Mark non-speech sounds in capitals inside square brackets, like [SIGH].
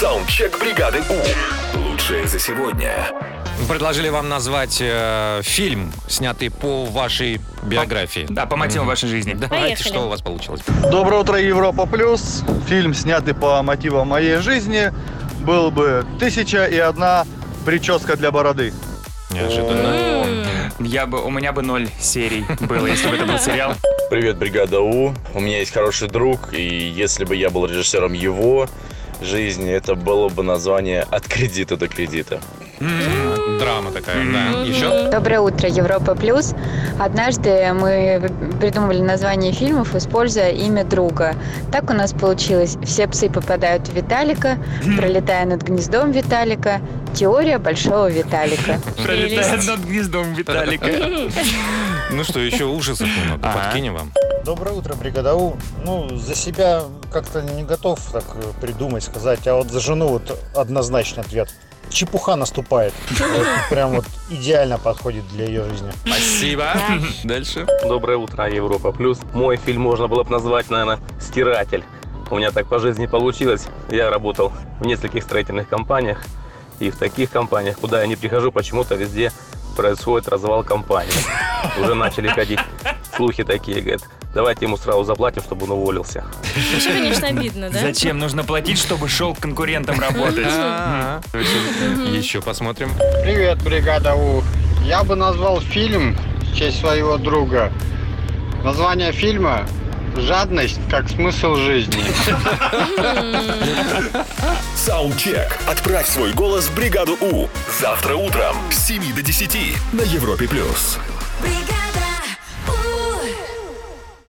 Саундчек бригады У. Лучшее за сегодня. Предложили вам назвать э, фильм, снятый по вашей биографии. Да, по мотивам вашей жизни. Давайте, Поехали. что у вас получилось? Доброе утро, Европа Плюс. Фильм, снятый по мотивам моей жизни, был бы «Тысяча и одна прическа для бороды». Неожиданно. Я бы, у меня бы ноль серий было, если бы это был сериал. Привет, бригада У. У меня есть хороший друг, и если бы я был режиссером его жизни, это было бы название «От кредита до кредита». Драма такая, да. Еще? Доброе утро, Европа Плюс. Однажды мы придумывали название фильмов, используя имя друга. Так у нас получилось «Все псы попадают в Виталика», «Пролетая над гнездом Виталика», «Теория большого Виталика». [LAUGHS] Пролетает над гнездом Виталика. Ну что, еще ужасов много. Подкинем вам. Доброе утро, бригада У. Ну, за себя как-то не готов так придумать, сказать, а вот за жену вот однозначный ответ. Чепуха наступает. Прям вот идеально подходит для ее жизни. Спасибо. Дальше. Доброе утро, Европа Плюс. Мой фильм можно было бы назвать, наверное, «Стиратель». У меня так по жизни получилось. Я работал в нескольких строительных компаниях. И в таких компаниях, куда я не прихожу, почему-то везде происходит развал компании. Уже начали ходить слухи такие, говорят, давайте ему сразу заплатим, чтобы он уволился. Еще, конечно, обидно, да? Зачем нужно платить, чтобы шел к конкурентам работать? А, Еще посмотрим. Привет, бригада У. Я бы назвал фильм в честь своего друга. Название фильма «Жадность как смысл жизни». [LAUGHS] Саундчек. Отправь свой голос в бригаду У. Завтра утром с 7 до 10 на Европе+. плюс. Бригада.